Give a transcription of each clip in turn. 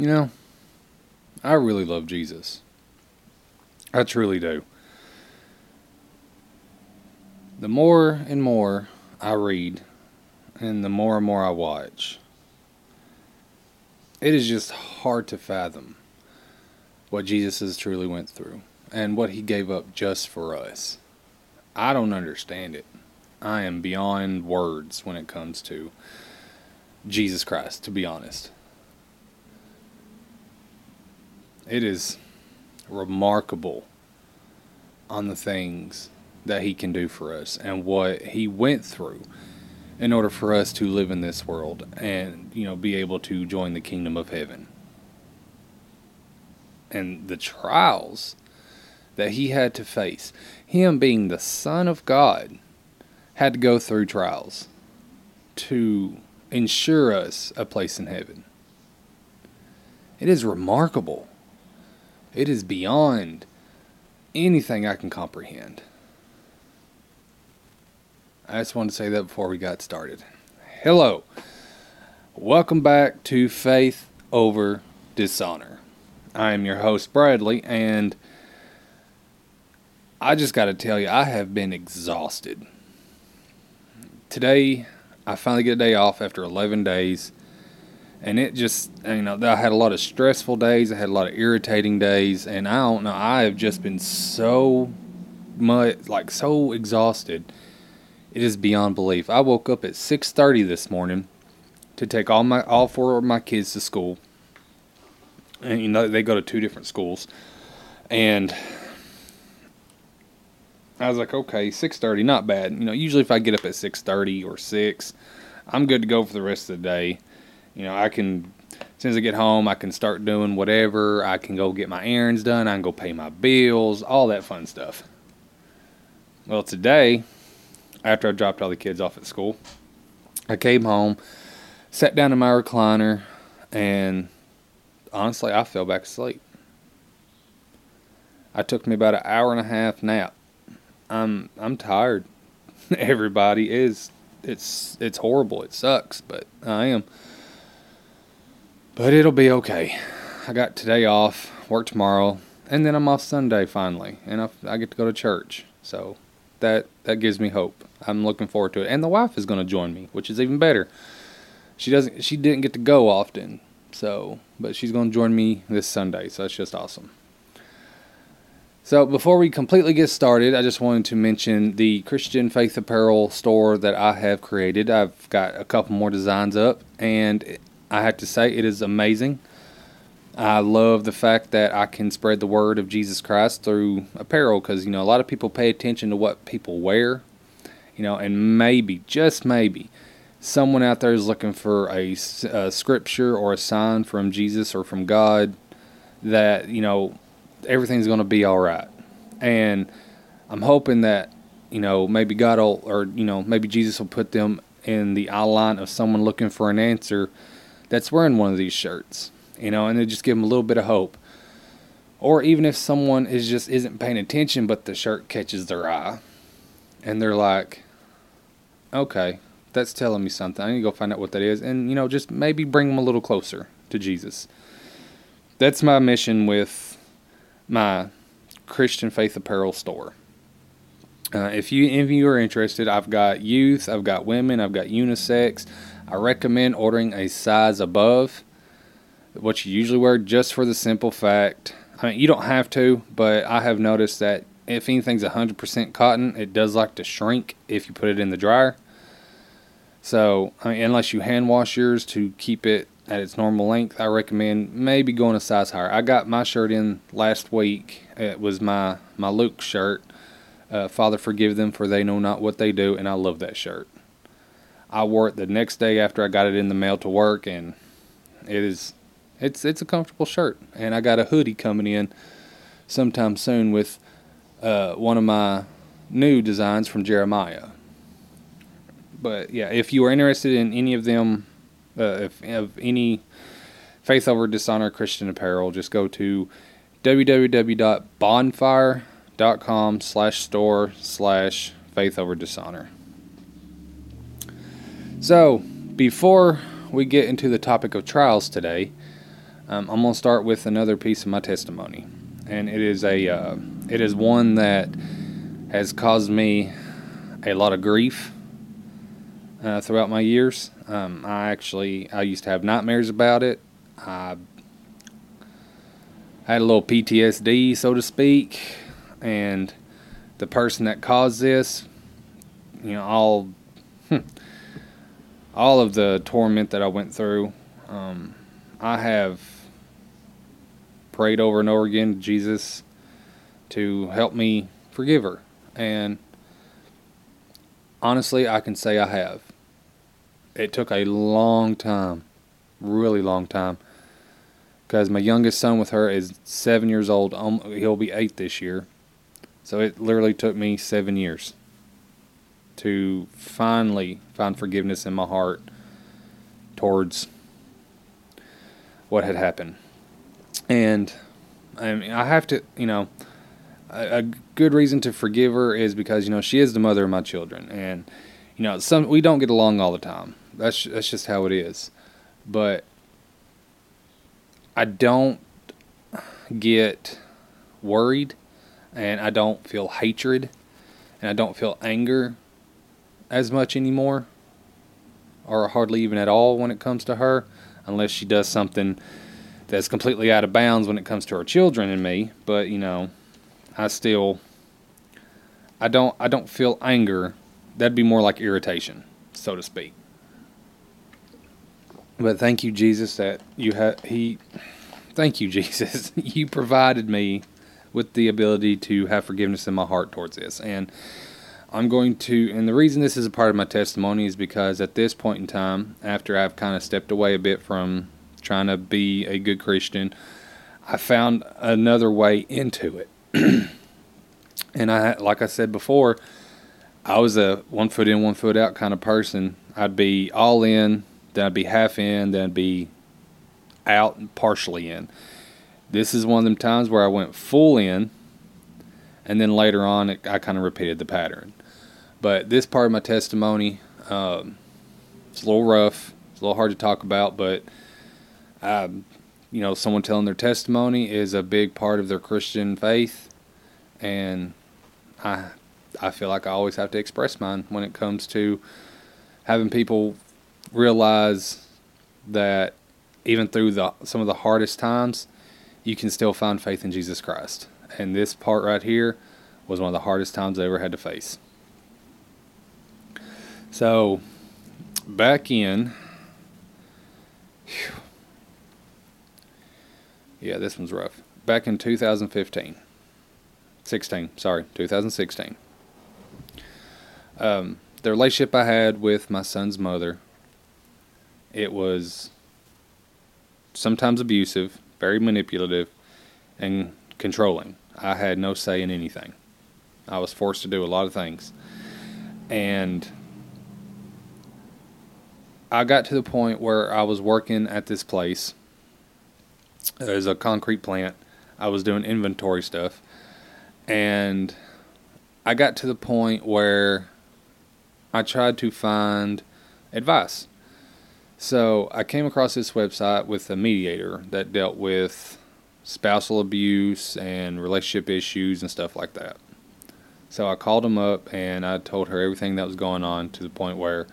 You know, I really love Jesus. I truly do. The more and more I read, and the more and more I watch, it is just hard to fathom what Jesus has truly went through and what he gave up just for us. I don't understand it. I am beyond words when it comes to Jesus Christ, to be honest. It is remarkable on the things that he can do for us and what he went through in order for us to live in this world and you know be able to join the kingdom of heaven. And the trials that he had to face him being the son of god had to go through trials to ensure us a place in heaven. It is remarkable it is beyond anything i can comprehend I just wanted to say that before we got started. Hello. Welcome back to Faith Over Dishonor. I am your host, Bradley, and I just got to tell you, I have been exhausted. Today, I finally get a day off after 11 days, and it just, you know, I had a lot of stressful days, I had a lot of irritating days, and I don't know, I have just been so much, like, so exhausted it is beyond belief. I woke up at 6:30 this morning to take all my all four of my kids to school. And you know they go to two different schools. And I was like, okay, 6:30, not bad. You know, usually if I get up at 6:30 or 6, I'm good to go for the rest of the day. You know, I can as soon as I get home, I can start doing whatever. I can go get my errands done. I can go pay my bills, all that fun stuff. Well, today after I dropped all the kids off at school. I came home, sat down in my recliner, and honestly, I fell back asleep. I took me about an hour and a half nap. I'm I'm tired. Everybody is. It's it's horrible. It sucks, but I am. But it'll be okay. I got today off, work tomorrow, and then I'm off Sunday finally, and I, I get to go to church. So that that gives me hope. I'm looking forward to it. And the wife is going to join me, which is even better. She doesn't she didn't get to go often. So, but she's going to join me this Sunday. So that's just awesome. So, before we completely get started, I just wanted to mention the Christian Faith Apparel store that I have created. I've got a couple more designs up, and I have to say it is amazing. I love the fact that I can spread the word of Jesus Christ through apparel because, you know, a lot of people pay attention to what people wear you know, and maybe, just maybe, someone out there is looking for a, a scripture or a sign from Jesus or from God that, you know, everything's going to be all right. And I'm hoping that, you know, maybe God will, or, you know, maybe Jesus will put them in the eye line of someone looking for an answer that's wearing one of these shirts, you know, and they just give them a little bit of hope. Or even if someone is just isn't paying attention, but the shirt catches their eye, and they're like, okay, that's telling me something. I need to go find out what that is, and you know, just maybe bring them a little closer to Jesus. That's my mission with my Christian Faith Apparel store. Uh, if you if you are interested, I've got youth, I've got women, I've got unisex. I recommend ordering a size above what you usually wear, just for the simple fact. I mean, you don't have to, but I have noticed that if anything's 100% cotton, it does like to shrink if you put it in the dryer. So, I mean, unless you hand wash yours to keep it at its normal length, I recommend maybe going a size higher. I got my shirt in last week. It was my, my Luke shirt. Uh, Father, forgive them, for they know not what they do, and I love that shirt. I wore it the next day after I got it in the mail to work, and it is it's it's a comfortable shirt. And I got a hoodie coming in sometime soon with uh, one of my new designs from Jeremiah. But yeah, if you are interested in any of them, uh, if of any Faith Over Dishonor Christian apparel, just go to www.bonfire.com slash store slash Faith Over Dishonor. So, before we get into the topic of trials today, Um, I'm going to start with another piece of my testimony, and it is a uh, it is one that has caused me a lot of grief uh, throughout my years. Um, I actually I used to have nightmares about it. I had a little PTSD, so to speak, and the person that caused this, you know, all all of the torment that I went through. Um, I have prayed over and over again to Jesus to help me forgive her. And honestly, I can say I have. It took a long time, really long time, because my youngest son with her is seven years old. Um, he'll be eight this year. So it literally took me seven years to finally find forgiveness in my heart towards what had happened and I mean, I have to, you know, a, a, good reason to forgive her is because you know she is the mother of my children, and you know some we don't get along all the time. That's that's just how it is. But I don't get worried, and I don't feel hatred, and I don't feel anger as much anymore, or hardly even at all when it comes to her, unless she does something that's completely out of bounds when it comes to her children and me, but you know, I still I don't I don't feel anger. That'd be more like irritation, so to speak. But thank you Jesus that you have he thank you Jesus. you provided me with the ability to have forgiveness in my heart towards this. And I'm going to, and the reason this is a part of my testimony is because at this point in time, after I've kind of stepped away a bit from trying to be a good Christian, I found another way into it. and I, like I said before, I was a one foot in, one foot out kind of person. I'd be all in, then I'd be half in, then I'd be out and partially in. This is one of them times where I went full in, and then later on, it, I kind of repeated the pattern. But this part of my testimony, um, it's a little rough. It's a little hard to talk about, but um, you know, someone telling their testimony is a big part of their Christian faith, and I I feel like I always have to express mine when it comes to having people realize that even through the some of the hardest times, you can still find faith in Jesus Christ. And this part right here was one of the hardest times I ever had to face. So, back in. Whew, yeah, this one's rough. Back in 2015. 16, sorry, 2016. Um, the relationship I had with my son's mother, it was sometimes abusive, very manipulative, and controlling. I had no say in anything. I was forced to do a lot of things. And I got to the point where I was working at this place as a concrete plant. I was doing inventory stuff, and I got to the point where I tried to find advice. So I came across this website with a mediator that dealt with spousal abuse and relationship issues and stuff like that. So I called him up and I told her everything that was going on to the point where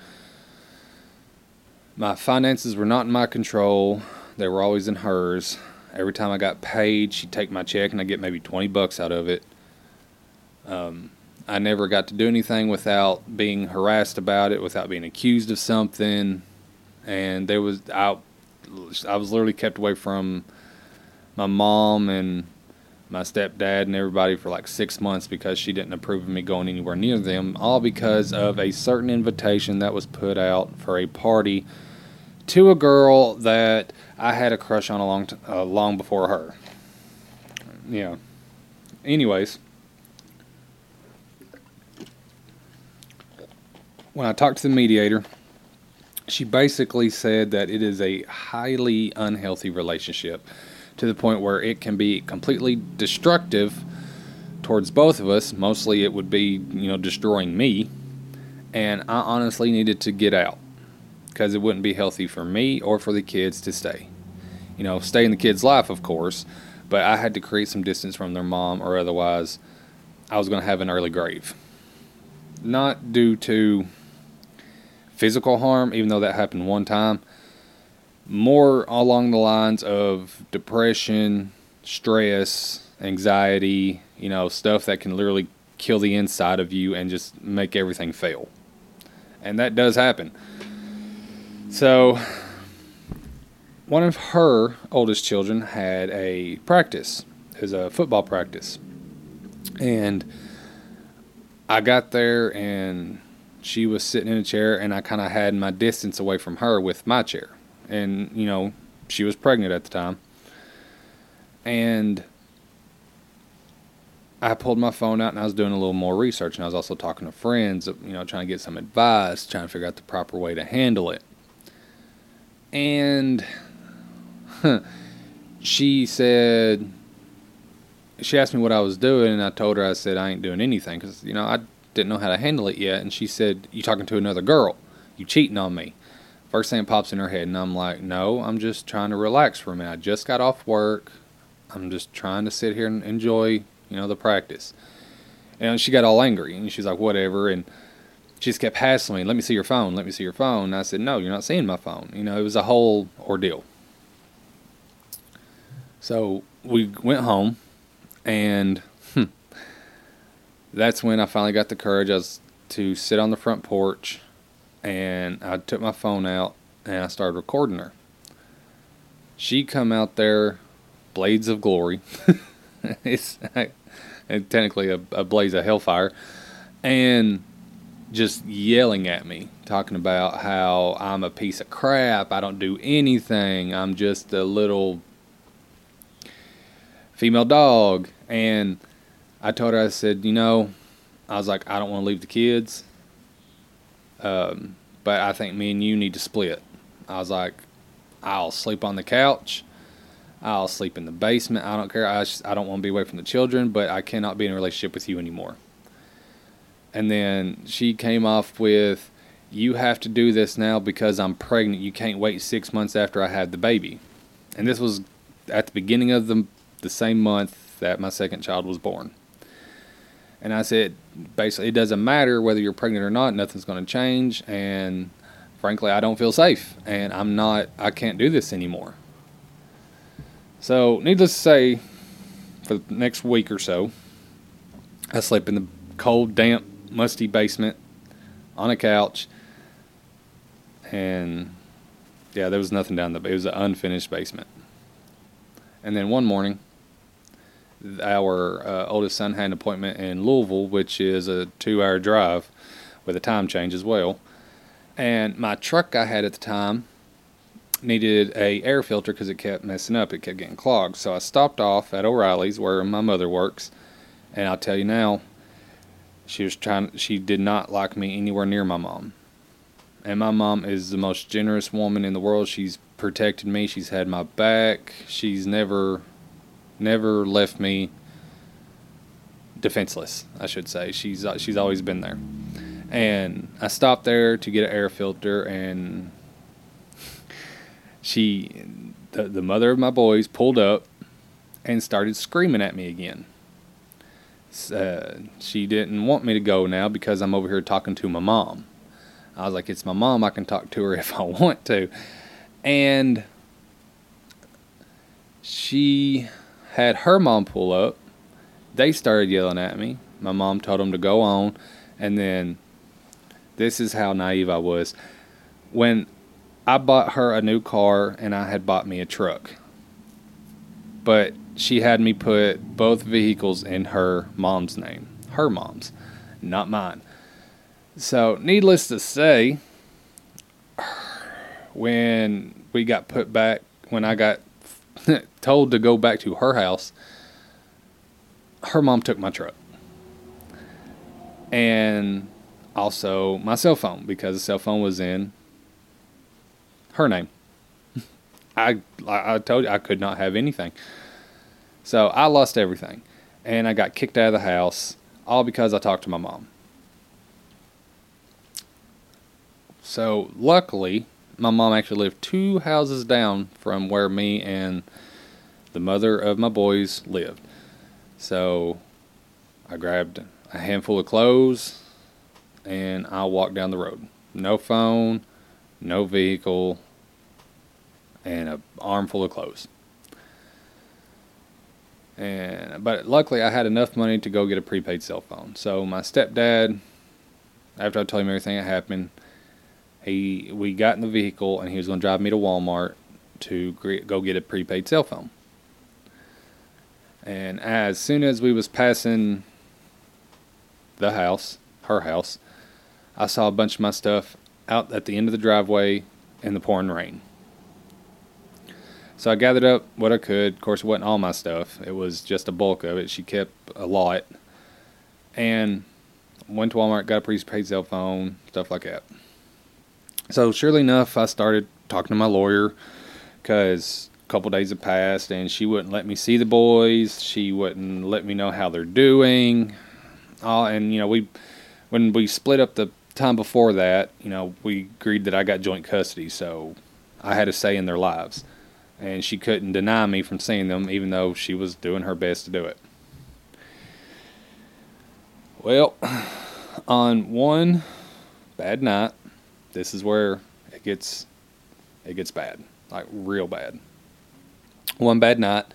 my finances were not in my control. They were always in hers. Every time I got paid, she'd take my check and I'd get maybe 20 bucks out of it. Um, I never got to do anything without being harassed about it, without being accused of something. And there was, I, I was literally kept away from my mom and my stepdad and everybody for like six months because she didn't approve of me going anywhere near them, all because of a certain invitation that was put out for a party to a girl that I had a crush on a long, t- uh, long before her. Yeah. Anyways, when I talked to the mediator, she basically said that it is a highly unhealthy relationship to the point where it can be completely destructive towards both of us. Mostly it would be, you know, destroying me. And I honestly needed to get out because it wouldn't be healthy for me or for the kids to stay. you know, stay in the kid's life, of course, but I had to create some distance from their mom, or otherwise, I was going to have an early grave. Not due to physical harm, even though that happened one time, more along the lines of depression, stress, anxiety, you know, stuff that can literally kill the inside of you and just make everything fail. And that does happen. So, one of her oldest children had a practice, it was a football practice. And I got there and she was sitting in a chair and I kind of had my distance away from her with my chair. And, you know, she was pregnant at the time. And I pulled my phone out and I was doing a little more research and I was also talking to friends, you know, trying to get some advice, trying to figure out the proper way to handle it. And huh, she said, she asked me what I was doing and I told her, I said, I ain't doing anything because, you know, I didn't know how to handle it yet. And she said, You talking to another girl? You cheating on me? First thing pops in her head. And I'm like, No, I'm just trying to relax for a minute. I just got off work. I'm just trying to sit here and enjoy you know, the practice. And she got all angry and she's like, whatever. And she just kept hassling me, let me see your phone, let me see your phone. And I said, no, you're not seeing my phone. You know, it was a whole ordeal. So we went home and hmm, that's when I finally got the courage I was to sit on the front porch and I took my phone out and I started recording her. She come out there, blades of glory. it's technically a, a blaze of hellfire, and just yelling at me, talking about how I'm a piece of crap. I don't do anything. I'm just a little female dog. And I told her, I said, you know, I was like, I don't want to leave the kids. Um, but I think me and you need to split. I was like, I'll sleep on the couch I'll sleep in the basement. I don't care. I, just, I don't want to be away from the children, but I cannot be in a relationship with you anymore. And then she came off with, You have to do this now because I'm pregnant. You can't wait six months after I had the baby. And this was at the beginning of the, the same month that my second child was born. And I said, basically, it doesn't matter whether you're pregnant or not, nothing's going to change. And frankly, I don't feel safe. And I'm not, I can't do this anymore. So, needless to say, for the next week or so, I slept in the cold, damp, musty basement on a couch. And yeah, there was nothing down there. It was an unfinished basement. And then one morning, our uh, oldest son had an appointment in Louisville, which is a two hour drive with a time change as well. And my truck I had at the time needed a air filter because it kept messing up. It kept getting clogged. So I stopped off at O'Reilly's where my mother works, and I'll tell you now, she was trying. She did not like me anywhere near my mom. And my mom is the most generous woman in the world. She's protected me. She's had my back. She's never, never left me defenseless. I should say. She's she's always been there. And I stopped there to get an air filter, and she, the, the mother of my boys, pulled up and started screaming at me again. Uh, she didn't want me to go now because I'm over here talking to my mom. I was like, it's my mom. I can talk to her if I want to. And she had her mom pull up. They started yelling at me. My mom told them to go on. And then this is how naive I was. When I bought her a new car and I had bought me a truck. But she had me put both vehicles in her mom's name. Her mom's, not mine. So, needless to say, when we got put back, when I got told to go back to her house, her mom took my truck. And also my cell phone because the cell phone was in her name. I I told you I could not have anything. So I lost everything, and I got kicked out of the house all because I talked to my mom. So luckily, my mom actually lived two houses down from where me and the mother of my boys lived. So I grabbed a handful of clothes and I walked down the road. No phone, no vehicle, and an armful of clothes. And but luckily I had enough money to go get a prepaid cell phone. So my stepdad, after I told him everything that happened, he we got in the vehicle and he was going to drive me to Walmart to go get a prepaid cell phone. And as soon as we was passing the house, her house, I saw a bunch of my stuff out at the end of the driveway in the pouring rain. So I gathered up what I could. Of course, it wasn't all my stuff. It was just a bulk of it. She kept a lot. And went to Walmart, got a prepaid cell phone, stuff like that. So surely enough, I started talking to my lawyer because a couple days had passed and she wouldn't let me see the boys. She wouldn't let me know how they're doing. Uh, and you know, we when we split up the time before that, you know, we agreed that I got joint custody, so I had a say in their lives. And she couldn't deny me from seeing them, even though she was doing her best to do it. Well, on one bad night, this is where it gets it gets bad, like real bad. One bad night,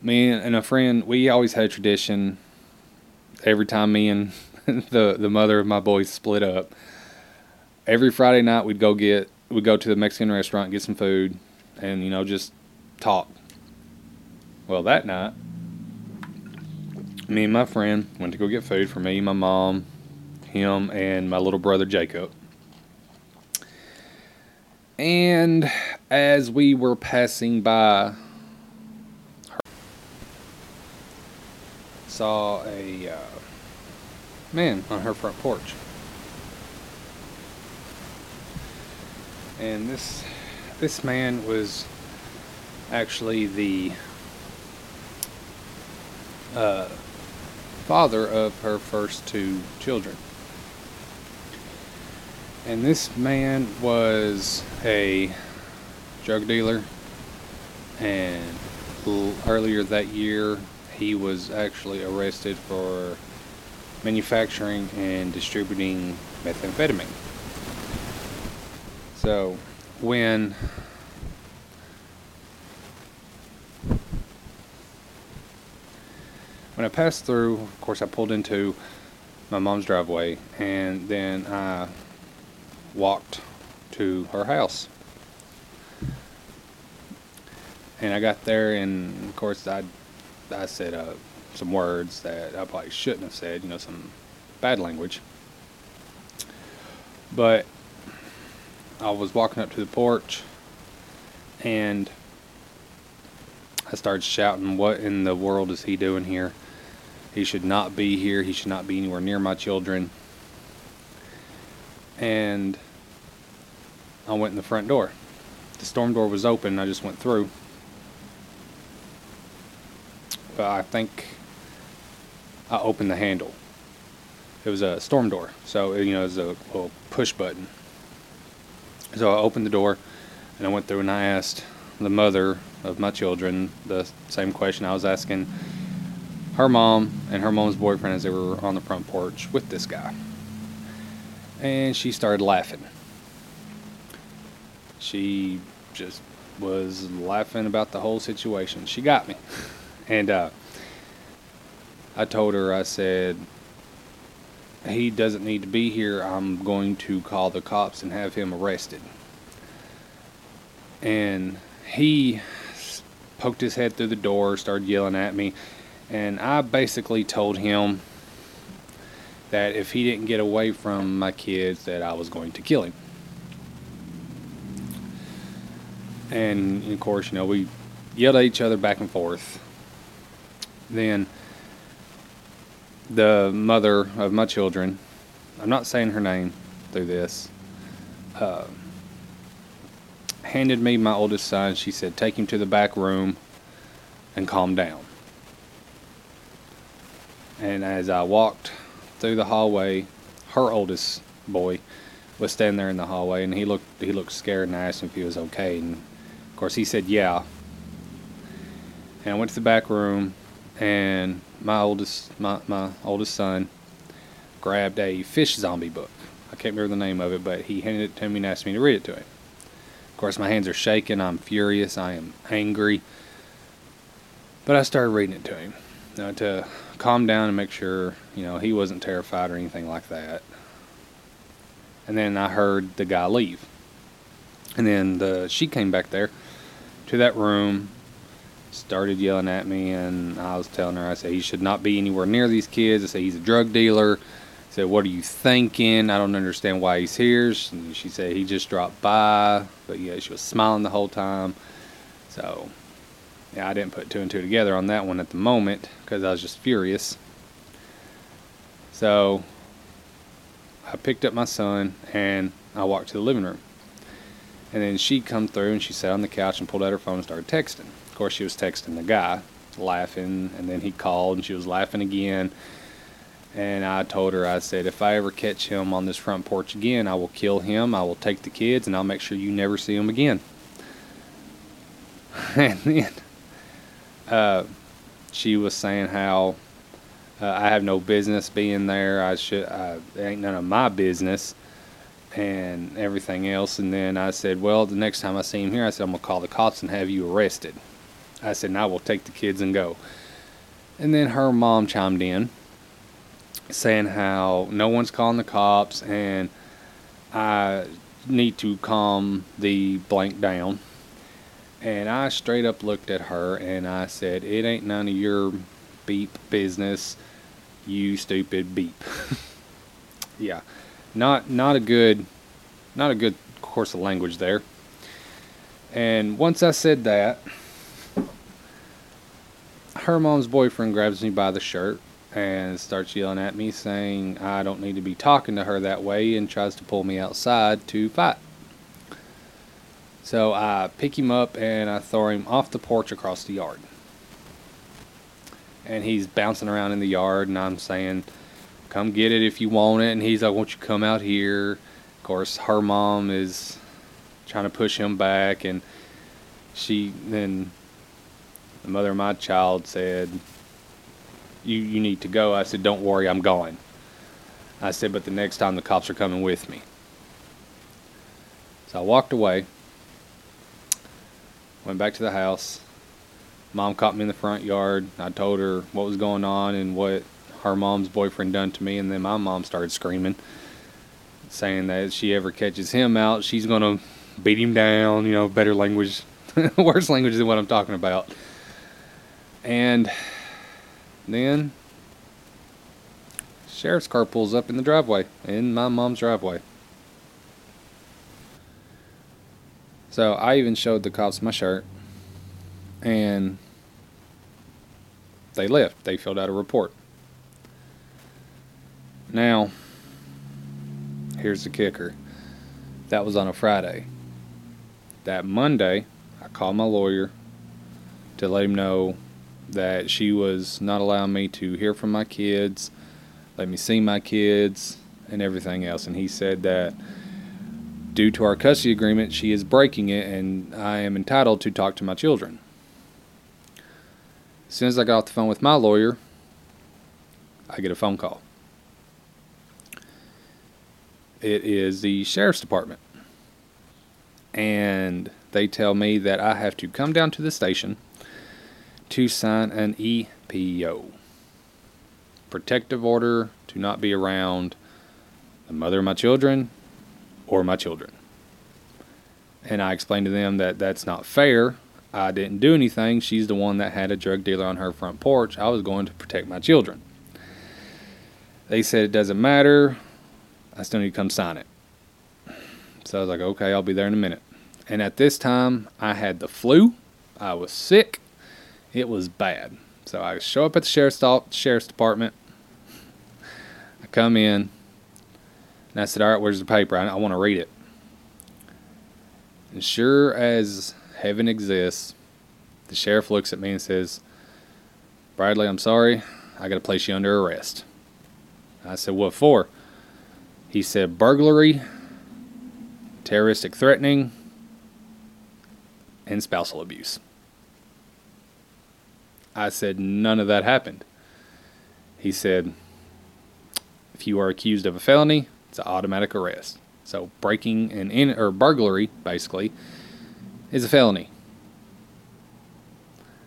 me and a friend, we always had a tradition. Every time me and the the mother of my boys split up, every Friday night we'd go get we'd go to the Mexican restaurant, get some food, and you know just talk. Well, that night, me and my friend went to go get food for me, my mom, him, and my little brother Jacob. And as we were passing by, her, saw a uh, man on her front porch. And this this man was actually the uh, father of her first two children. And this man was a drug dealer, and earlier that year, he was actually arrested for manufacturing and distributing methamphetamine. So, when when I passed through, of course, I pulled into my mom's driveway, and then I walked to her house. And I got there, and of course, I, I said uh, some words that I probably shouldn't have said, you know, some bad language. But I was walking up to the porch, and I started shouting, What in the world is he doing here? He should not be here. He should not be anywhere near my children and I went in the front door. The storm door was open. I just went through. But I think I opened the handle. It was a storm door, so you know it was a little push button. So I opened the door, and I went through and I asked the mother of my children the same question I was asking her mom and her mom's boyfriend as they were on the front porch with this guy and she started laughing. She just was laughing about the whole situation. She got me. And uh, I told her, I said, he doesn't need to be here. I'm going to call the cops and have him arrested. And he poked his head through the door, started yelling at me. And I basically told him that if he didn't get away from my kids that I was going to kill him. And of course, you know, we yelled at each other back and forth. Then the mother of my children, I'm not saying her name through this, uh, handed me my oldest son. She said, Take him to the back room and calm down. And as I walked through the hallway, her oldest boy was standing there in the hallway, and he looked he looked scared, and I asked him if he was okay, and of course he said yeah. And I went to the back room, and my oldest my, my oldest son grabbed a fish zombie book. I can't remember the name of it, but he handed it to me and asked me to read it to him. Of course, my hands are shaking. I'm furious. I am angry. But I started reading it to him you to calm down and make sure you know he wasn't terrified or anything like that. And then I heard the guy leave, and then the she came back there to that room, started yelling at me, and I was telling her I said he should not be anywhere near these kids. I said he's a drug dealer. I said, "What are you thinking? I don't understand why he's here." And she said he just dropped by, but yeah, she was smiling the whole time. So yeah, I didn't put two and two together on that one at the moment because I was just furious. So I picked up my son and I walked to the living room. And then she come through and she sat on the couch and pulled out her phone and started texting. Of course, she was texting the guy, laughing, and then he called and she was laughing again. And I told her, I said, if I ever catch him on this front porch again, I will kill him. I will take the kids and I'll make sure you never see him again. and then uh, she was saying how uh, I have no business being there. I should. Uh, it ain't none of my business, and everything else. And then I said, well, the next time I see him here, I said I'm gonna call the cops and have you arrested. I said, and I will take the kids and go. And then her mom chimed in, saying how no one's calling the cops and I need to calm the blank down and I straight up looked at her and I said, It ain't none of your beep business, you stupid beep. yeah. Not not a good not a good course of language there. And once I said that, her mom's boyfriend grabs me by the shirt and starts yelling at me saying I don't need to be talking to her that way and tries to pull me outside to fight. So I pick him up and I throw him off the porch across the yard. And he's bouncing around in the yard, and I'm saying, Come get it if you want it. And he's like, Won't you come out here? Of course, her mom is trying to push him back, and she then the mother of my child said, you, you need to go. I said, Don't worry, I'm going. I said, But the next time the cops are coming with me. So I walked away. Went back to the house. Mom caught me in the front yard. I told her what was going on and what her mom's boyfriend done to me, and then my mom started screaming, saying that if she ever catches him out, she's gonna beat him down. You know, better language, worse language than what I'm talking about. And then sheriff's car pulls up in the driveway, in my mom's driveway. So I even showed the cops my shirt, and they left. They filled out a report. Now, here's the kicker that was on a Friday. That Monday, I called my lawyer to let him know that she was not allowing me to hear from my kids, let me see my kids, and everything else. And he said that due to our custody agreement, she is breaking it, and I am entitled to talk to my children. As soon as I got off the phone with my lawyer, I get a phone call. It is the sheriff's department. And they tell me that I have to come down to the station to sign an EPO protective order to not be around the mother of my children or my children. And I explained to them that that's not fair. I didn't do anything. She's the one that had a drug dealer on her front porch. I was going to protect my children. They said it doesn't matter. I still need to come sign it. So I was like, okay, I'll be there in a minute. And at this time, I had the flu. I was sick. It was bad. So I show up at the sheriff's, sheriff's department. I come in. And I said, All right, where's the paper? I, I want to read it. And sure as heaven exists, the sheriff looks at me and says, Bradley, I'm sorry. I got to place you under arrest. I said, What for? He said, Burglary, terroristic threatening, and spousal abuse. I said, none of that happened. He said, if you are accused of a felony, it's an automatic arrest. So breaking and in or burglary, basically, is a felony.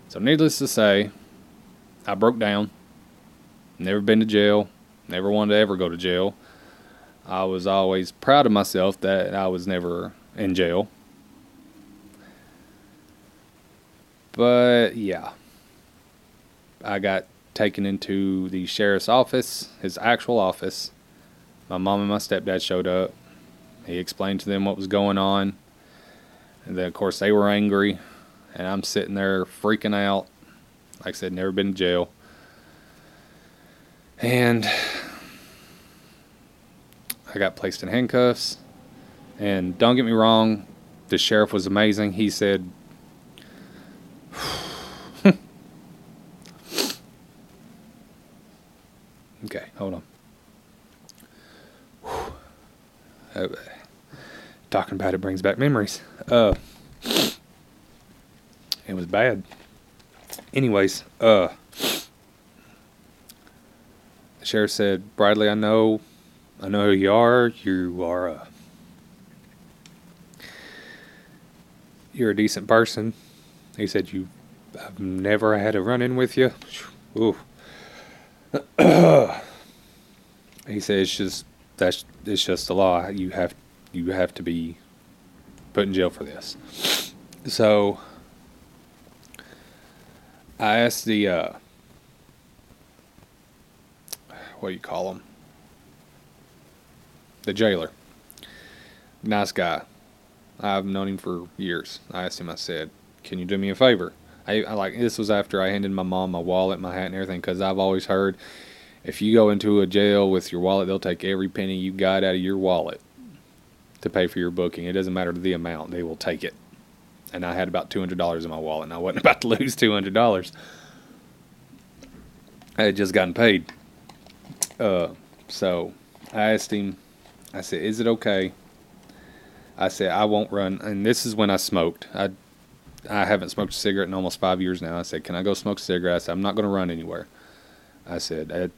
So needless to say, I broke down. Never been to jail. Never wanted to ever go to jail. I was always proud of myself that I was never in jail. But yeah, I got taken into the sheriff's office, his actual office. My mom and my stepdad showed up. He explained to them what was going on. And then, of course, they were angry. And I'm sitting there freaking out. Like I said, never been to jail. And I got placed in handcuffs. And don't get me wrong, the sheriff was amazing. He said, Okay, hold on. Uh, talking about it brings back memories. Uh, it was bad. Anyways, uh, the sheriff said, Bradley, I know, I know who you are. You are a, you're a decent person. He said, you, I've never had a run in with you. Ooh. he said it's just that's it's just the law. You have you have to be put in jail for this. So I asked the uh, what do you call him? The jailer. Nice guy. I've known him for years. I asked him. I said, "Can you do me a favor?" I, I like this was after I handed my mom my wallet, my hat, and everything because I've always heard if you go into a jail with your wallet, they'll take every penny you got out of your wallet to pay for your booking. It doesn't matter the amount; they will take it. And I had about two hundred dollars in my wallet, and I wasn't about to lose two hundred dollars. I had just gotten paid. Uh, so I asked him. I said, "Is it okay?" I said, "I won't run." And this is when I smoked. I I haven't smoked a cigarette in almost five years now. I said, "Can I go smoke a cigarette?" I said, "I'm not going to run anywhere." I said,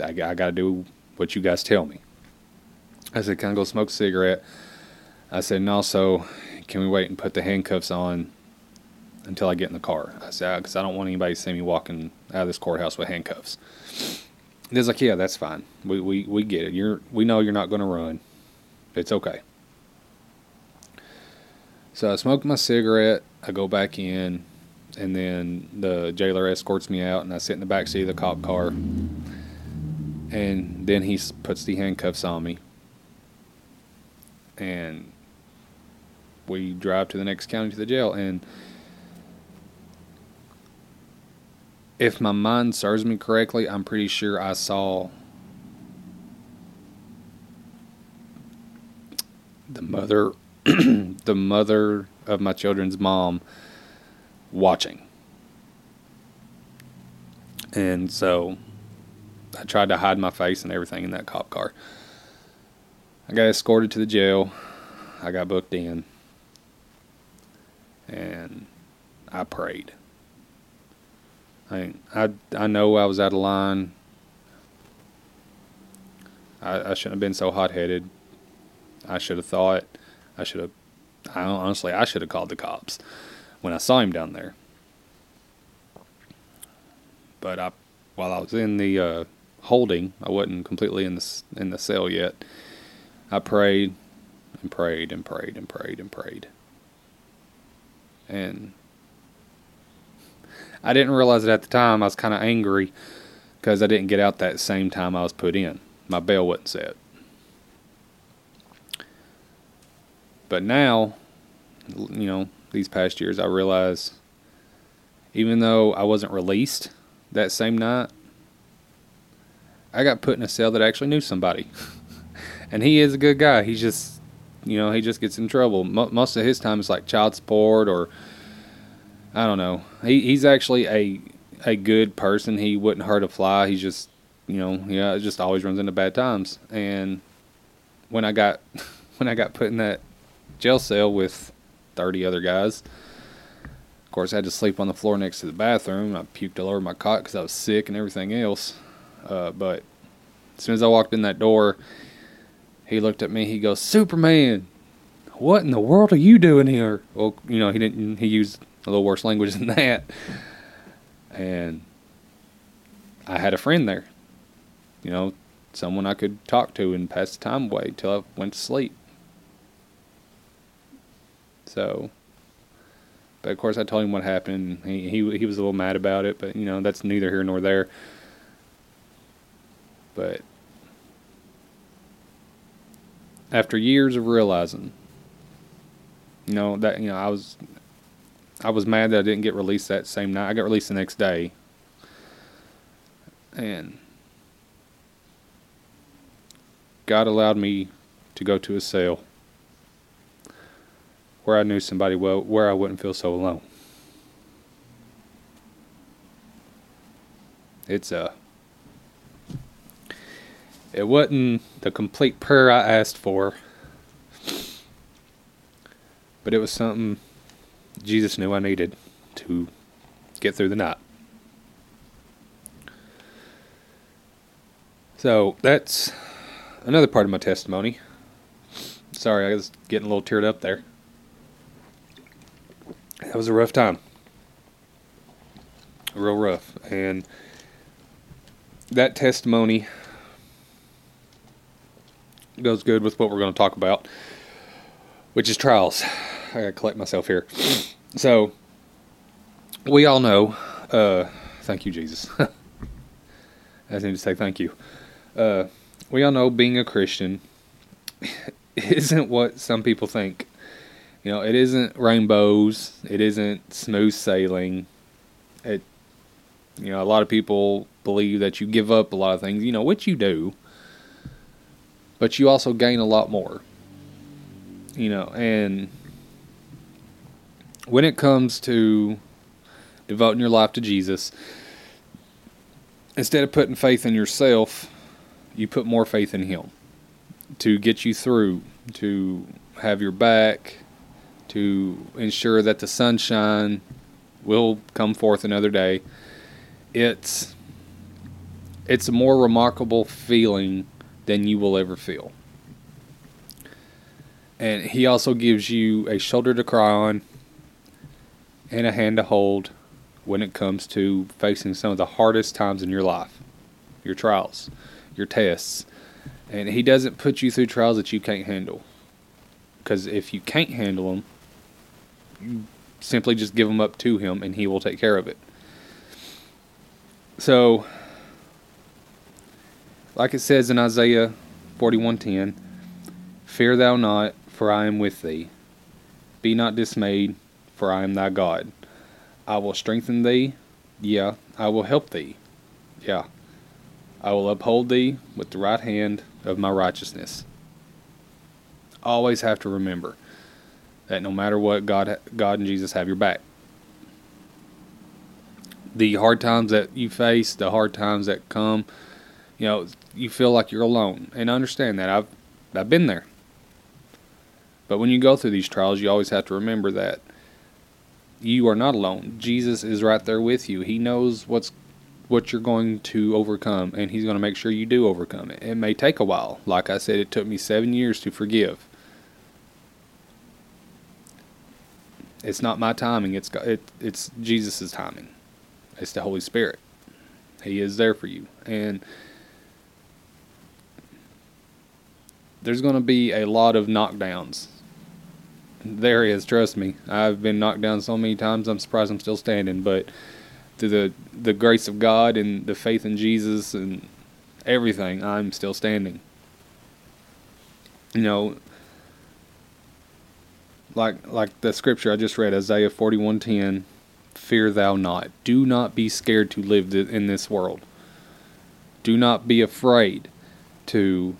I, I, I got to do what you guys tell me." I said, "Can I go smoke a cigarette?" I said, "And also, can we wait and put the handcuffs on until I get in the car?" I said, "Because I don't want anybody to see me walking out of this courthouse with handcuffs." He's like, "Yeah, that's fine. We we we get it. You're we know you're not going to run. It's okay." So I smoked my cigarette. I go back in, and then the jailer escorts me out, and I sit in the back seat of the cop car. And then he puts the handcuffs on me, and we drive to the next county to the jail. And if my mind serves me correctly, I'm pretty sure I saw the mother the mother of my children's mom watching. And so I tried to hide my face and everything in that cop car. I got escorted to the jail. I got booked in. And I prayed. I I I know I was out of line. I, I shouldn't have been so hot headed. I should have thought I should have. I honestly, I should have called the cops when I saw him down there. But I, while I was in the uh, holding, I wasn't completely in the in the cell yet. I prayed and prayed and prayed and prayed and prayed. And I didn't realize it at the time. I was kind of angry because I didn't get out that same time I was put in. My bail wasn't set. But now, you know, these past years, I realize even though I wasn't released that same night, I got put in a cell that actually knew somebody. and he is a good guy. He's just, you know, he just gets in trouble. most of his time is like child support or, I don't know. He he's actually a a good person. He wouldn't hurt a fly. He's just, you know, yeah, uh, just always runs into bad times. And when I got when I got put in that jail cell with 30 other guys. Of course, I had to sleep on the floor next to the bathroom. I puked all over my cot because I was sick and everything else. Uh, but as soon as I walked in that door, he looked at me. He goes, "Superman, what in the world are you doing here?" Well, you know, he didn't. He used a little worse language than that. And I had a friend there. You know, someone I could talk to and pass the time away till I went to sleep. So but of course, I told him what happened. He he he was a little mad about it, but you know that's neither here nor there. But after years of realizing, you know that you know I was I was mad that I didn't get released that same night. I got released the next day, and God allowed me to go to a cell where I knew somebody well, where I wouldn't feel so alone. It's a. Uh, it wasn't the complete prayer I asked for, but it was something Jesus knew I needed to get through the night. So that's another part of my testimony. Sorry, I was getting a little teared up there that was a rough time. Real rough. And that testimony goes good with what we're going to talk about, which is trials. I gotta collect myself here. So, we all know, uh, thank you, Jesus. I just need to say thank you. Uh, we all know being a Christian isn't what some people think you know, it isn't rainbows. It isn't smooth sailing. It, you know, a lot of people believe that you give up a lot of things, you know, which you do, but you also gain a lot more. You know, and when it comes to devoting your life to Jesus, instead of putting faith in yourself, you put more faith in Him to get you through, to have your back, to ensure that the sunshine will come forth another day. It's it's a more remarkable feeling than you will ever feel. And he also gives you a shoulder to cry on and a hand to hold when it comes to facing some of the hardest times in your life, your trials, your tests. And he doesn't put you through trials that you can't handle. Because if you can't handle them, you simply just give them up to him and he will take care of it. So, like it says in Isaiah 41:10, "Fear thou not, for I am with thee. Be not dismayed, for I am thy God. I will strengthen thee, yeah, I will help thee. Yeah. I will uphold thee with the right hand of my righteousness." Always have to remember that no matter what, God, God and Jesus have your back. The hard times that you face, the hard times that come, you know, you feel like you're alone, and I understand that. I've I've been there. But when you go through these trials, you always have to remember that you are not alone. Jesus is right there with you. He knows what's what you're going to overcome, and He's going to make sure you do overcome it. It may take a while. Like I said, it took me seven years to forgive. It's not my timing. It's it, it's Jesus's timing. It's the Holy Spirit. He is there for you, and there's going to be a lot of knockdowns. There is, trust me. I've been knocked down so many times. I'm surprised I'm still standing, but through the the grace of God and the faith in Jesus and everything, I'm still standing. You know, like like the scripture I just read, Isaiah forty one ten, fear thou not. Do not be scared to live in this world. Do not be afraid to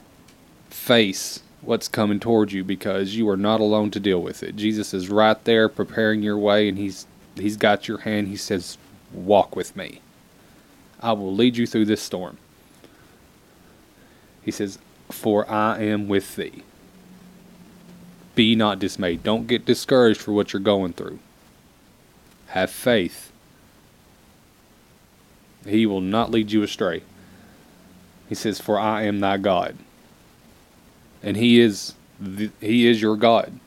face what's coming towards you because you are not alone to deal with it. Jesus is right there preparing your way and he's he's got your hand. He says, "Walk with me. I will lead you through this storm." He says, "For I am with thee." Be not dismayed. Don't get discouraged for what you're going through. Have faith. He will not lead you astray. He says, "For I am thy God." And he is the, he is your God.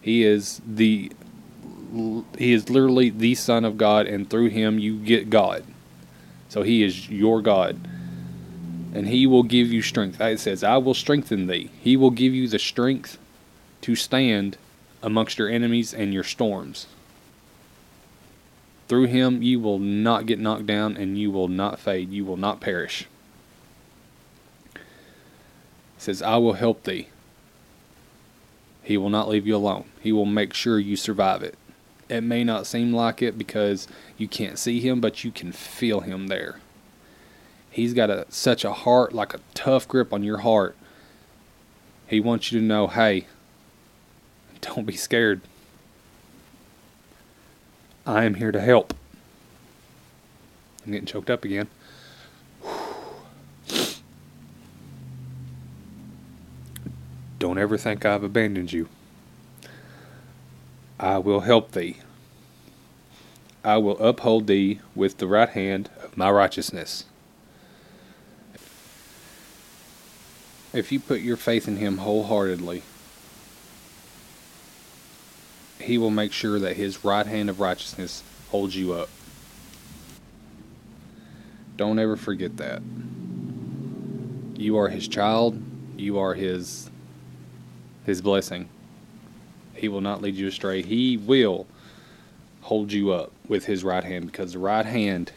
He is the he is literally the son of God and through him you get God. So he is your God. And he will give you strength. It says, I will strengthen thee. He will give you the strength to stand amongst your enemies and your storms. Through him you will not get knocked down and you will not fade. You will not perish. He says, I will help thee. He will not leave you alone. He will make sure you survive it. It may not seem like it because you can't see him, but you can feel him there. He's got a such a heart, like a tough grip on your heart. He wants you to know, hey, don't be scared. I am here to help. I'm getting choked up again. Don't ever think I've abandoned you. I will help thee. I will uphold thee with the right hand of my righteousness. If you put your faith in Him wholeheartedly, He will make sure that His right hand of righteousness holds you up. Don't ever forget that. You are His child. You are His His blessing. He will not lead you astray. He will hold you up with his right hand because the right hand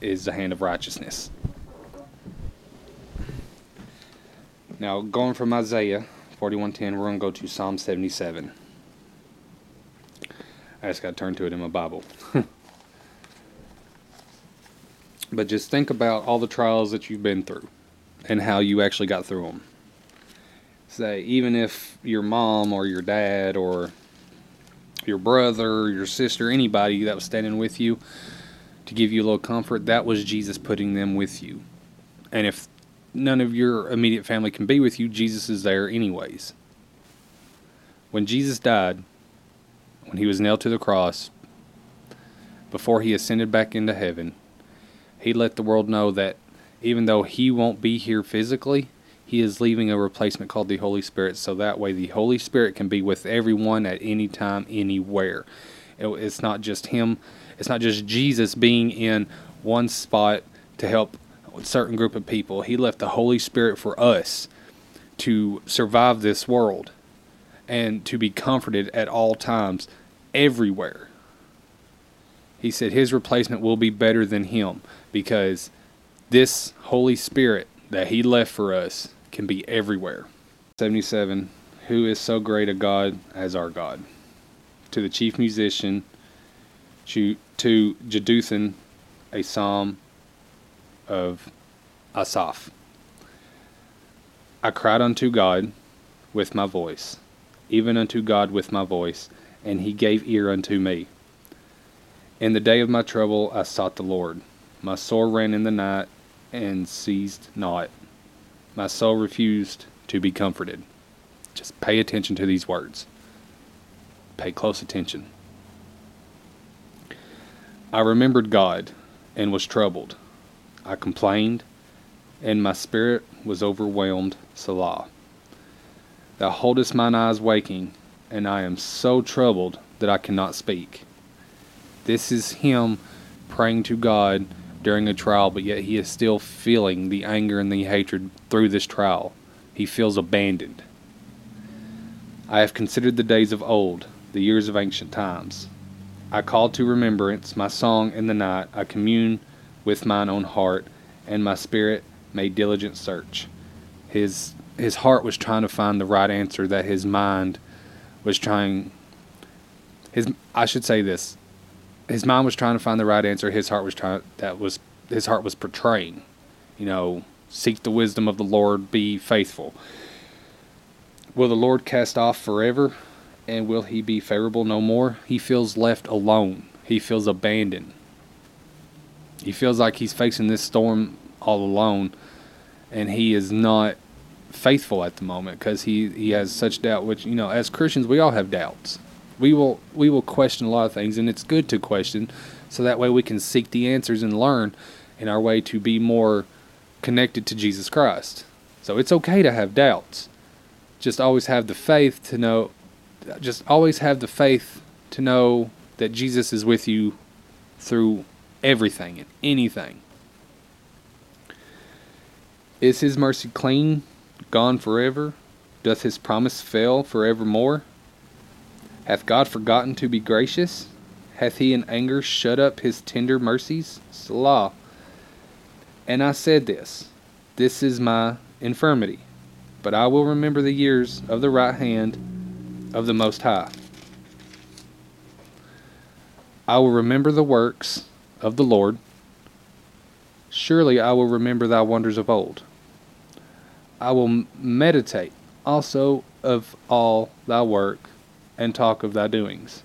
is the hand of righteousness. Now, going from Isaiah 41:10, we're going to go to Psalm 77. I just got to turn to it in my Bible. but just think about all the trials that you've been through and how you actually got through them say even if your mom or your dad or your brother, your sister, anybody that was standing with you to give you a little comfort, that was Jesus putting them with you. And if none of your immediate family can be with you, Jesus is there anyways. When Jesus died, when he was nailed to the cross, before he ascended back into heaven, he let the world know that even though he won't be here physically, he is leaving a replacement called the Holy Spirit, so that way the Holy Spirit can be with everyone at any time, anywhere. it's not just Him, it's not just Jesus being in one spot to help a certain group of people. He left the Holy Spirit for us to survive this world and to be comforted at all times, everywhere. He said his replacement will be better than him because this Holy Spirit that he left for us can be everywhere. 77. Who is so great a God as our God? To the chief musician, to, to Jeduthun, a psalm of Asaph. I cried unto God with my voice, even unto God with my voice, and he gave ear unto me. In the day of my trouble I sought the Lord. My soul ran in the night and ceased not. My soul refused to be comforted. Just pay attention to these words. Pay close attention. I remembered God and was troubled. I complained, and my spirit was overwhelmed. Selah. Thou holdest mine eyes waking, and I am so troubled that I cannot speak. This is him praying to God during a trial, but yet he is still feeling the anger and the hatred through this trial. He feels abandoned. I have considered the days of old, the years of ancient times. I call to remembrance my song in the night. I commune with mine own heart, and my spirit made diligent search. His his heart was trying to find the right answer that his mind was trying his I should say this his mind was trying to find the right answer. His heart was trying that was his heart was portraying. You know, seek the wisdom of the Lord, be faithful. Will the Lord cast off forever, and will he be favorable no more? He feels left alone. He feels abandoned. He feels like he's facing this storm all alone, and he is not faithful at the moment because he, he has such doubt. Which you know, as Christians, we all have doubts. We will we will question a lot of things, and it's good to question, so that way we can seek the answers and learn in our way to be more connected to Jesus Christ. So it's okay to have doubts. Just always have the faith to know. Just always have the faith to know that Jesus is with you through everything and anything. Is his mercy clean, gone forever? Doth his promise fail forevermore? Hath God forgotten to be gracious? Hath he in anger shut up his tender mercies? Selah. And I said this, This is my infirmity, but I will remember the years of the right hand of the Most High. I will remember the works of the Lord. Surely I will remember thy wonders of old. I will meditate also of all thy work and talk of thy doings.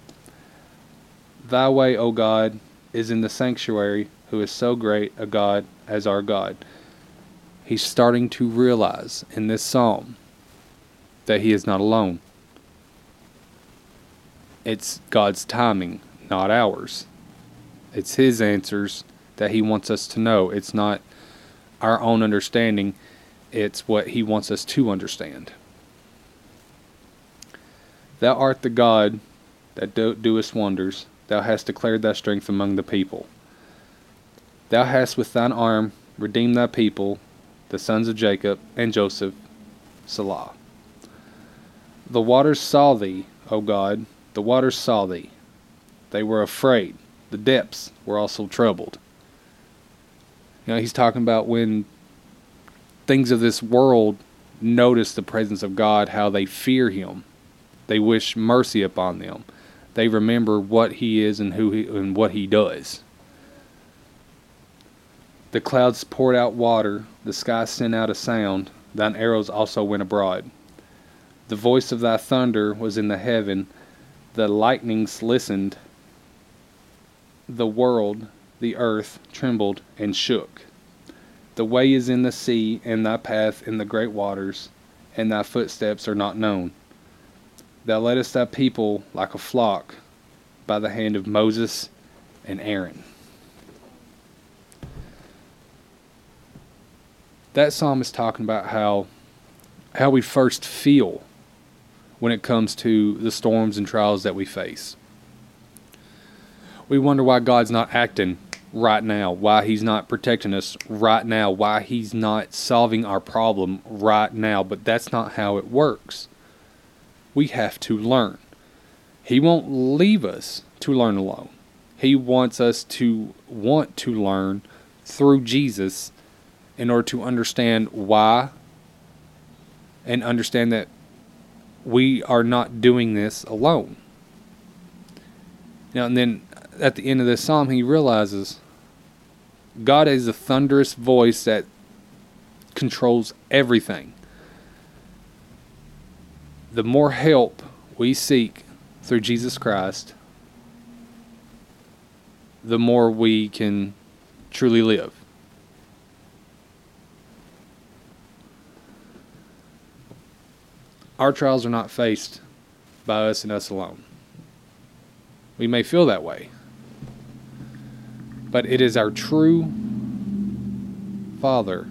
Thy way, O God, is in the sanctuary, who is so great a God as our God. He's starting to realize in this psalm that he is not alone. It's God's timing, not ours. It's his answers that he wants us to know. It's not our own understanding it's what he wants us to understand. Thou art the God that do- doest wonders. Thou hast declared thy strength among the people. Thou hast with thine arm redeemed thy people, the sons of Jacob and Joseph. Selah. The waters saw thee, O God, the waters saw thee. They were afraid. The depths were also troubled. You know, he's talking about when things of this world notice the presence of God, how they fear Him. They wish mercy upon them. They remember what He is and who He and what He does. The clouds poured out water, the sky sent out a sound, thine arrows also went abroad. The voice of thy thunder was in the heaven, the lightnings listened, the world, the earth, trembled and shook. The way is in the sea, and thy path in the great waters, and thy footsteps are not known. Thou leddest thy people like a flock by the hand of Moses and Aaron. That psalm is talking about how how we first feel when it comes to the storms and trials that we face. We wonder why God's not acting right now, why He's not protecting us right now, why He's not solving our problem right now. But that's not how it works. We have to learn. He won't leave us to learn alone. He wants us to want to learn through Jesus in order to understand why and understand that we are not doing this alone. Now, and then at the end of this psalm, he realizes God is a thunderous voice that controls everything. The more help we seek through Jesus Christ, the more we can truly live. Our trials are not faced by us and us alone. We may feel that way but it is our true Father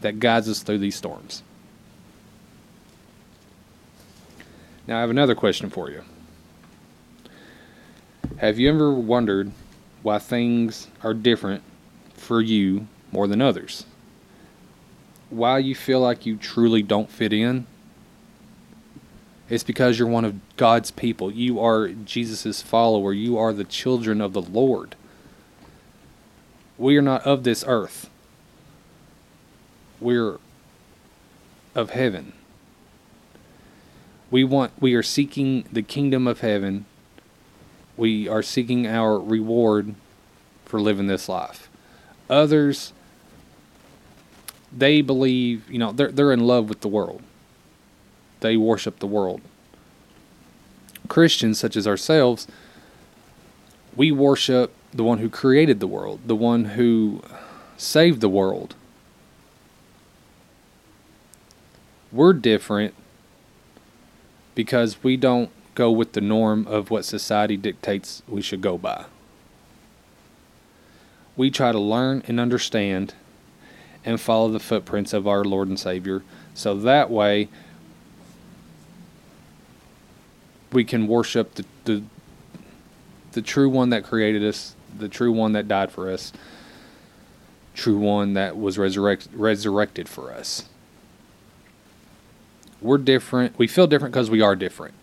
that guides us through these storms. Now, I have another question for you. Have you ever wondered why things are different for you more than others? Why you feel like you truly don't fit in? It's because you're one of God's people. You are Jesus' follower. You are the children of the Lord. We are not of this earth. We're of heaven. We want we are seeking the kingdom of heaven. We are seeking our reward for living this life. Others they believe, you know, they're they're in love with the world. They worship the world. Christians such as ourselves, we worship the one who created the world, the one who saved the world. We're different because we don't go with the norm of what society dictates we should go by. We try to learn and understand and follow the footprints of our Lord and Savior so that way we can worship the, the the true one that created us, the true one that died for us, true one that was resurrect, resurrected for us. We're different. We feel different because we are different.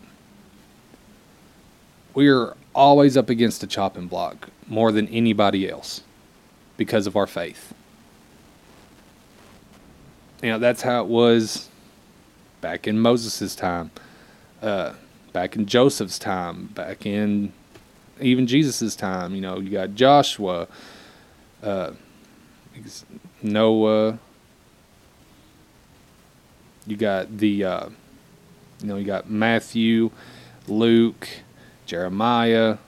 We are always up against a chopping block more than anybody else because of our faith. You know, that's how it was back in Moses' time, uh, back in Joseph's time, back in even Jesus' time. You know, you got Joshua, uh, Noah. You got the, uh, you know, you got Matthew, Luke, Jeremiah.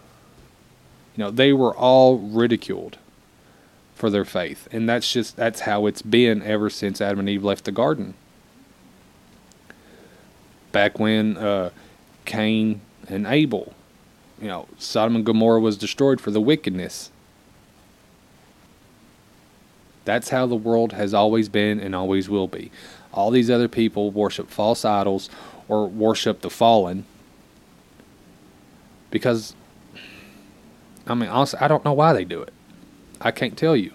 You know, they were all ridiculed for their faith, and that's just that's how it's been ever since Adam and Eve left the garden. Back when uh, Cain and Abel you know, Sodom and Gomorrah was destroyed for the wickedness. That's how the world has always been and always will be. All these other people worship false idols or worship the fallen because, I mean, honestly, I don't know why they do it. I can't tell you.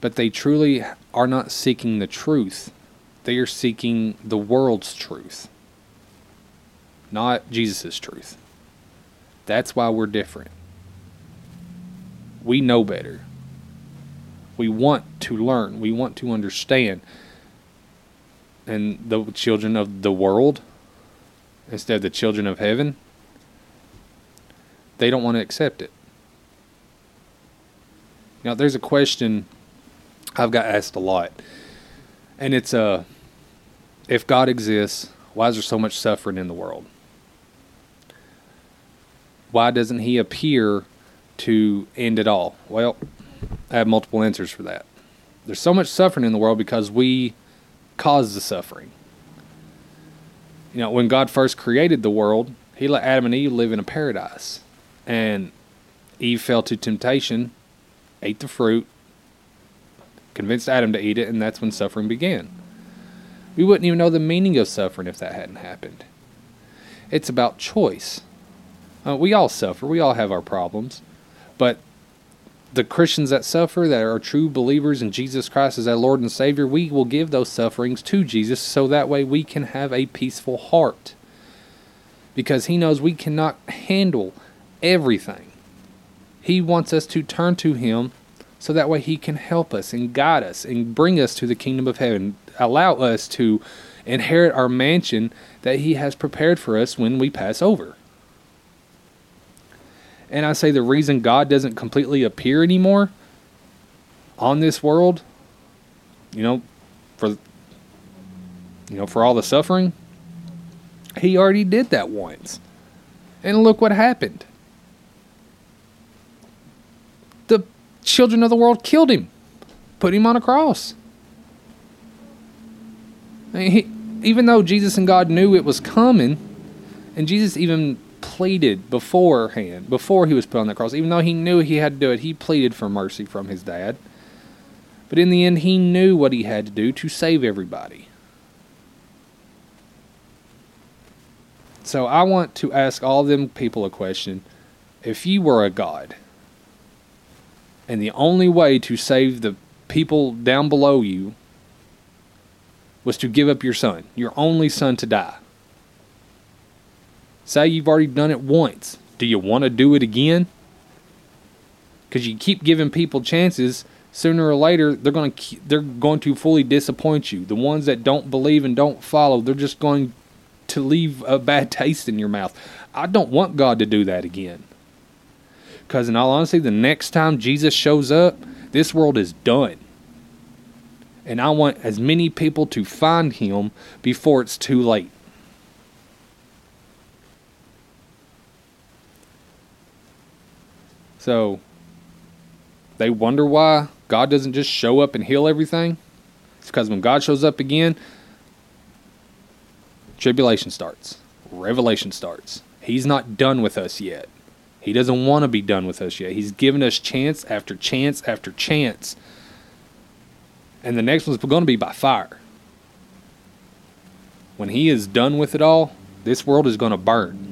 But they truly are not seeking the truth, they are seeking the world's truth not Jesus' truth. That's why we're different. We know better. We want to learn. We want to understand. And the children of the world, instead of the children of heaven, they don't want to accept it. Now, there's a question I've got asked a lot, and it's uh, if God exists, why is there so much suffering in the world? Why doesn't he appear to end it all? Well, I have multiple answers for that. There's so much suffering in the world because we cause the suffering. You know, when God first created the world, he let Adam and Eve live in a paradise. And Eve fell to temptation, ate the fruit, convinced Adam to eat it, and that's when suffering began. We wouldn't even know the meaning of suffering if that hadn't happened. It's about choice. Uh, we all suffer. We all have our problems. But the Christians that suffer, that are true believers in Jesus Christ as our Lord and Savior, we will give those sufferings to Jesus so that way we can have a peaceful heart. Because He knows we cannot handle everything. He wants us to turn to Him so that way He can help us and guide us and bring us to the kingdom of heaven. Allow us to inherit our mansion that He has prepared for us when we pass over. And I say the reason God doesn't completely appear anymore on this world, you know, for you know, for all the suffering, he already did that once. And look what happened. The children of the world killed him, put him on a cross. He, even though Jesus and God knew it was coming, and Jesus even pleaded beforehand, before he was put on the cross, even though he knew he had to do it, he pleaded for mercy from his dad. But in the end, he knew what he had to do to save everybody. So I want to ask all them people a question. If you were a God, and the only way to save the people down below you was to give up your son, your only son to die, Say you've already done it once. Do you want to do it again? Because you keep giving people chances. Sooner or later, they're going to they're going to fully disappoint you. The ones that don't believe and don't follow, they're just going to leave a bad taste in your mouth. I don't want God to do that again. Because in all honesty, the next time Jesus shows up, this world is done. And I want as many people to find him before it's too late. So they wonder why God doesn't just show up and heal everything. It's because when God shows up again, tribulation starts, revelation starts. He's not done with us yet. He doesn't want to be done with us yet. He's given us chance after chance after chance. And the next one's going to be by fire. When he is done with it all, this world is going to burn.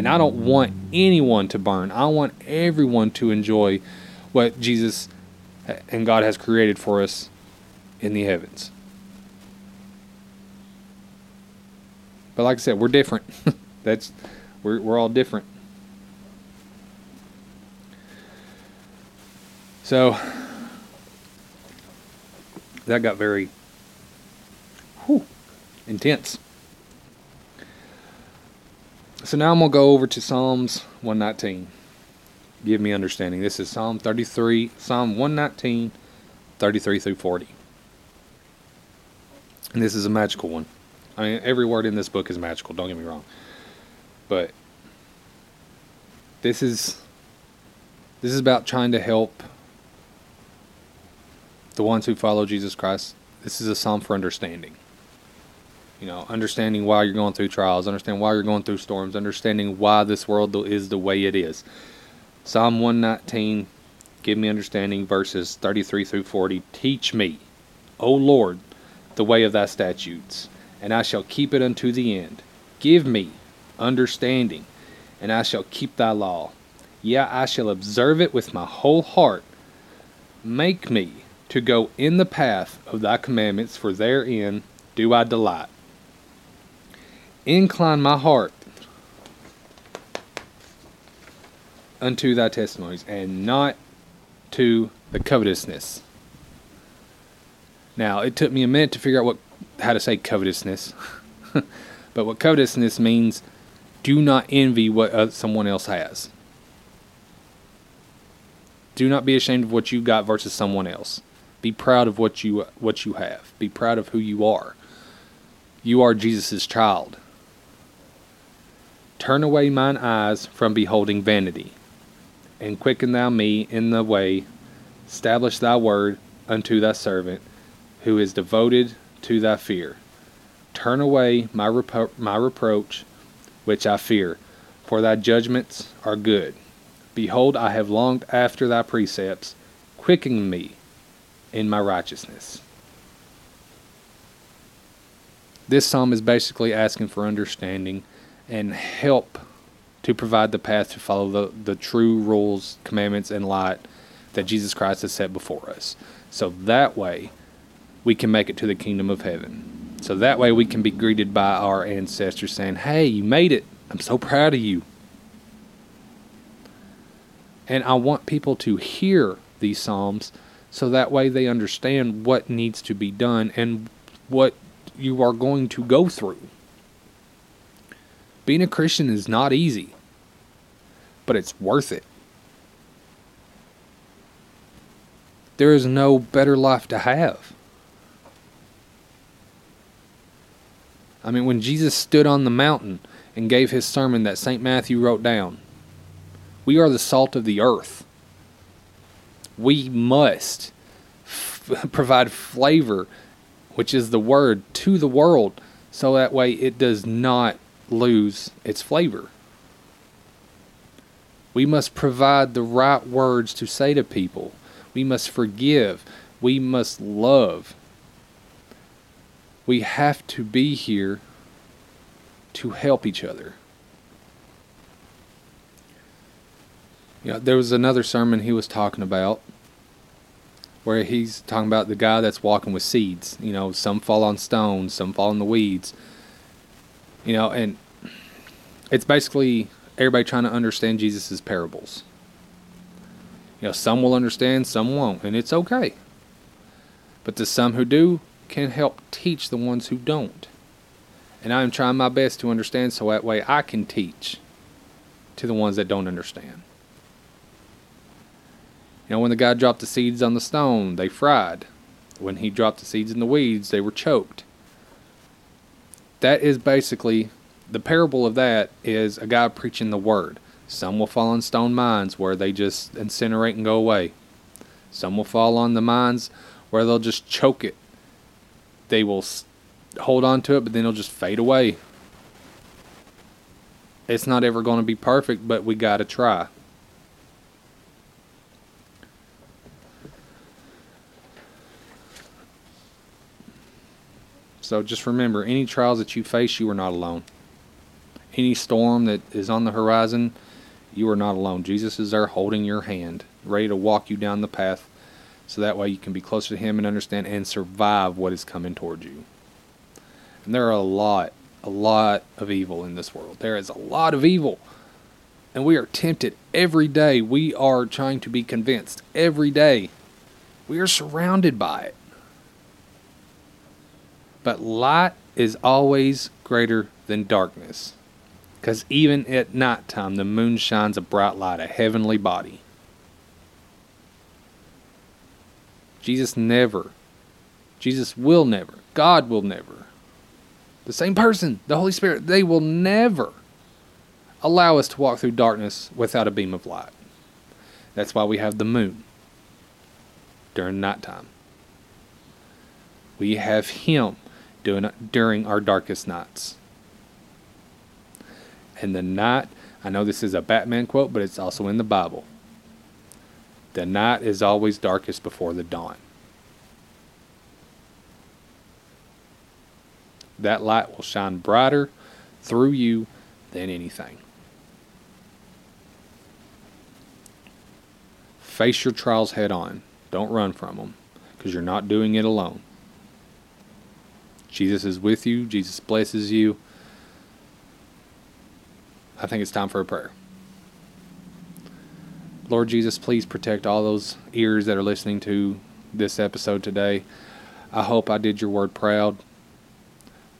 And I don't want anyone to burn. I want everyone to enjoy what Jesus and God has created for us in the heavens. But like I said, we're different. That's we're we're all different. So that got very whew, intense. So now I'm going to go over to Psalms 119. Give me understanding. This is Psalm 33, Psalm 119, 33 through 40. And this is a magical one. I mean, every word in this book is magical, don't get me wrong. But this is this is about trying to help the ones who follow Jesus Christ. This is a psalm for understanding. You know, understanding why you're going through trials, understanding why you're going through storms, understanding why this world is the way it is. Psalm 119, give me understanding, verses 33 through 40. Teach me, O Lord, the way of thy statutes, and I shall keep it unto the end. Give me understanding, and I shall keep thy law. Yea, I shall observe it with my whole heart. Make me to go in the path of thy commandments, for therein do I delight. Incline my heart unto thy testimonies, and not to the covetousness. Now, it took me a minute to figure out what how to say covetousness, but what covetousness means, do not envy what someone else has. Do not be ashamed of what you got versus someone else. Be proud of what you what you have. Be proud of who you are. You are Jesus' child. Turn away mine eyes from beholding vanity, and quicken thou me in the way. Establish thy word unto thy servant, who is devoted to thy fear. Turn away my, repro- my reproach, which I fear, for thy judgments are good. Behold, I have longed after thy precepts. Quicken me in my righteousness. This psalm is basically asking for understanding and help to provide the path to follow the, the true rules, commandments, and light that Jesus Christ has set before us. So that way we can make it to the kingdom of heaven. So that way we can be greeted by our ancestors saying, Hey, you made it. I'm so proud of you. And I want people to hear these Psalms so that way they understand what needs to be done and what you are going to go through. Being a Christian is not easy, but it's worth it. There is no better life to have. I mean, when Jesus stood on the mountain and gave his sermon that St. Matthew wrote down, we are the salt of the earth we must f- provide flavor, which is the word, to the world, so that way it does not lose its flavor. We must provide the right words to say to people. We must forgive. We must love. We have to be here to help each other. You know, there was another sermon he was talking about where he's talking about the guy that's walking with seeds. You know, some fall on stones, some fall in the weeds. You know, and it's basically everybody trying to understand Jesus' parables. You know, some will understand, some won't, and it's okay. But the some who do can help teach the ones who don't. And I'm trying my best to understand so that way I can teach to the ones that don't understand. You know, when the guy dropped the seeds on the stone, they fried. When he dropped the seeds in the weeds, they were choked. That is basically the parable of that is a guy preaching the word. Some will fall on stone mines where they just incinerate and go away. Some will fall on the mines where they'll just choke it they will hold on to it, but then it'll just fade away. It's not ever going to be perfect, but we got to try. So just remember any trials that you face, you are not alone. Any storm that is on the horizon, you are not alone. Jesus is there holding your hand, ready to walk you down the path so that way you can be closer to Him and understand and survive what is coming toward you. And there are a lot, a lot of evil in this world. There is a lot of evil. And we are tempted every day. We are trying to be convinced every day. We are surrounded by it. But light is always greater than darkness. Because even at night time, the moon shines a bright light, a heavenly body. Jesus never, Jesus will never, God will never, the same person, the Holy Spirit, they will never allow us to walk through darkness without a beam of light. That's why we have the moon during nighttime. We have Him during our darkest nights. And the night, I know this is a Batman quote, but it's also in the Bible. The night is always darkest before the dawn. That light will shine brighter through you than anything. Face your trials head on. Don't run from them because you're not doing it alone. Jesus is with you, Jesus blesses you. I think it's time for a prayer. Lord Jesus, please protect all those ears that are listening to this episode today. I hope I did your word proud.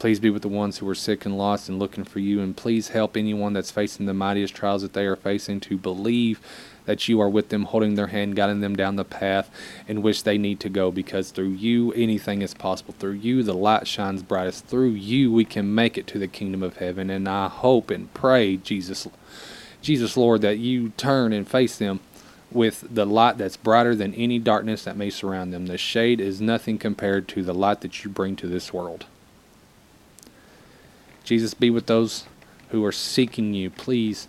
Please be with the ones who are sick and lost and looking for you, and please help anyone that's facing the mightiest trials that they are facing to believe that you are with them, holding their hand, guiding them down the path in which they need to go, because through you, anything is possible. Through you, the light shines brightest. Through you, we can make it to the kingdom of heaven. And I hope and pray, Jesus, Jesus, Lord, that you turn and face them with the light that's brighter than any darkness that may surround them. The shade is nothing compared to the light that you bring to this world. Jesus, be with those who are seeking you. Please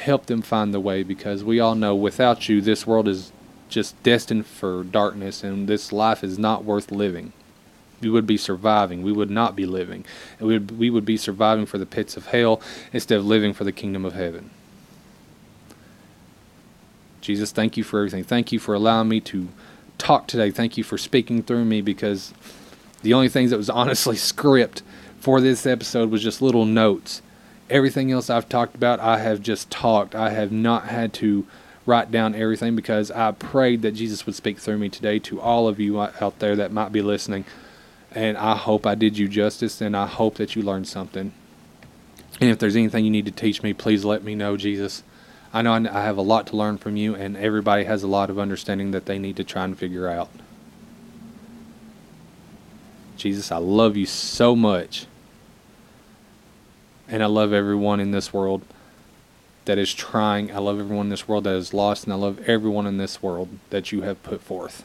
help them find the way because we all know without you, this world is just destined for darkness and this life is not worth living. We would be surviving. We would not be living. We would, we would be surviving for the pits of hell instead of living for the kingdom of heaven. Jesus, thank you for everything. Thank you for allowing me to talk today. Thank you for speaking through me because the only things that was honestly script for this episode was just little notes. Everything else I've talked about, I have just talked. I have not had to write down everything because I prayed that Jesus would speak through me today to all of you out there that might be listening. And I hope I did you justice and I hope that you learned something. And if there's anything you need to teach me, please let me know, Jesus. I know I have a lot to learn from you, and everybody has a lot of understanding that they need to try and figure out. Jesus, I love you so much. And I love everyone in this world that is trying. I love everyone in this world that is lost. And I love everyone in this world that you have put forth.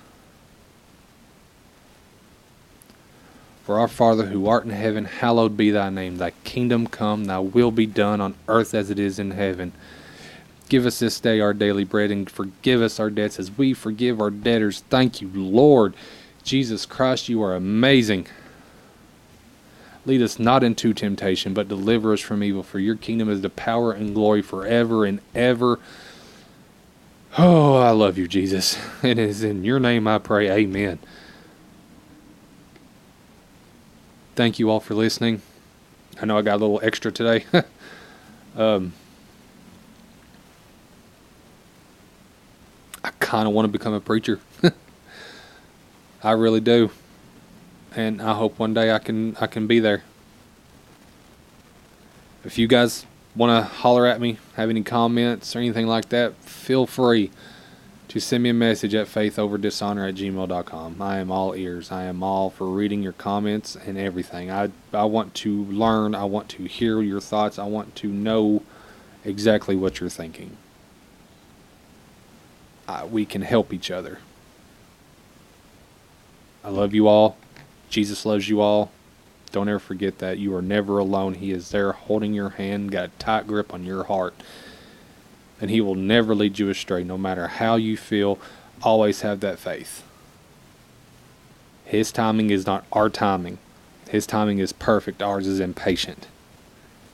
For our Father who art in heaven, hallowed be thy name. Thy kingdom come, thy will be done on earth as it is in heaven. Give us this day our daily bread and forgive us our debts as we forgive our debtors. Thank you, Lord. Jesus Christ, you are amazing. Lead us not into temptation, but deliver us from evil. For your kingdom is the power and glory forever and ever. Oh, I love you, Jesus. It is in your name I pray. Amen. Thank you all for listening. I know I got a little extra today. um, I kind of want to become a preacher. I really do and I hope one day I can I can be there. If you guys want to holler at me, have any comments or anything like that, feel free to send me a message at faithoverdishonor at gmail.com. I am all ears. I am all for reading your comments and everything. I, I want to learn. I want to hear your thoughts. I want to know exactly what you're thinking. Uh, we can help each other. I love you all. Jesus loves you all. Don't ever forget that. You are never alone. He is there holding your hand, got a tight grip on your heart. And He will never lead you astray, no matter how you feel. Always have that faith. His timing is not our timing. His timing is perfect. Ours is impatient.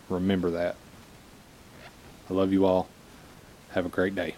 Remember that. I love you all. Have a great day.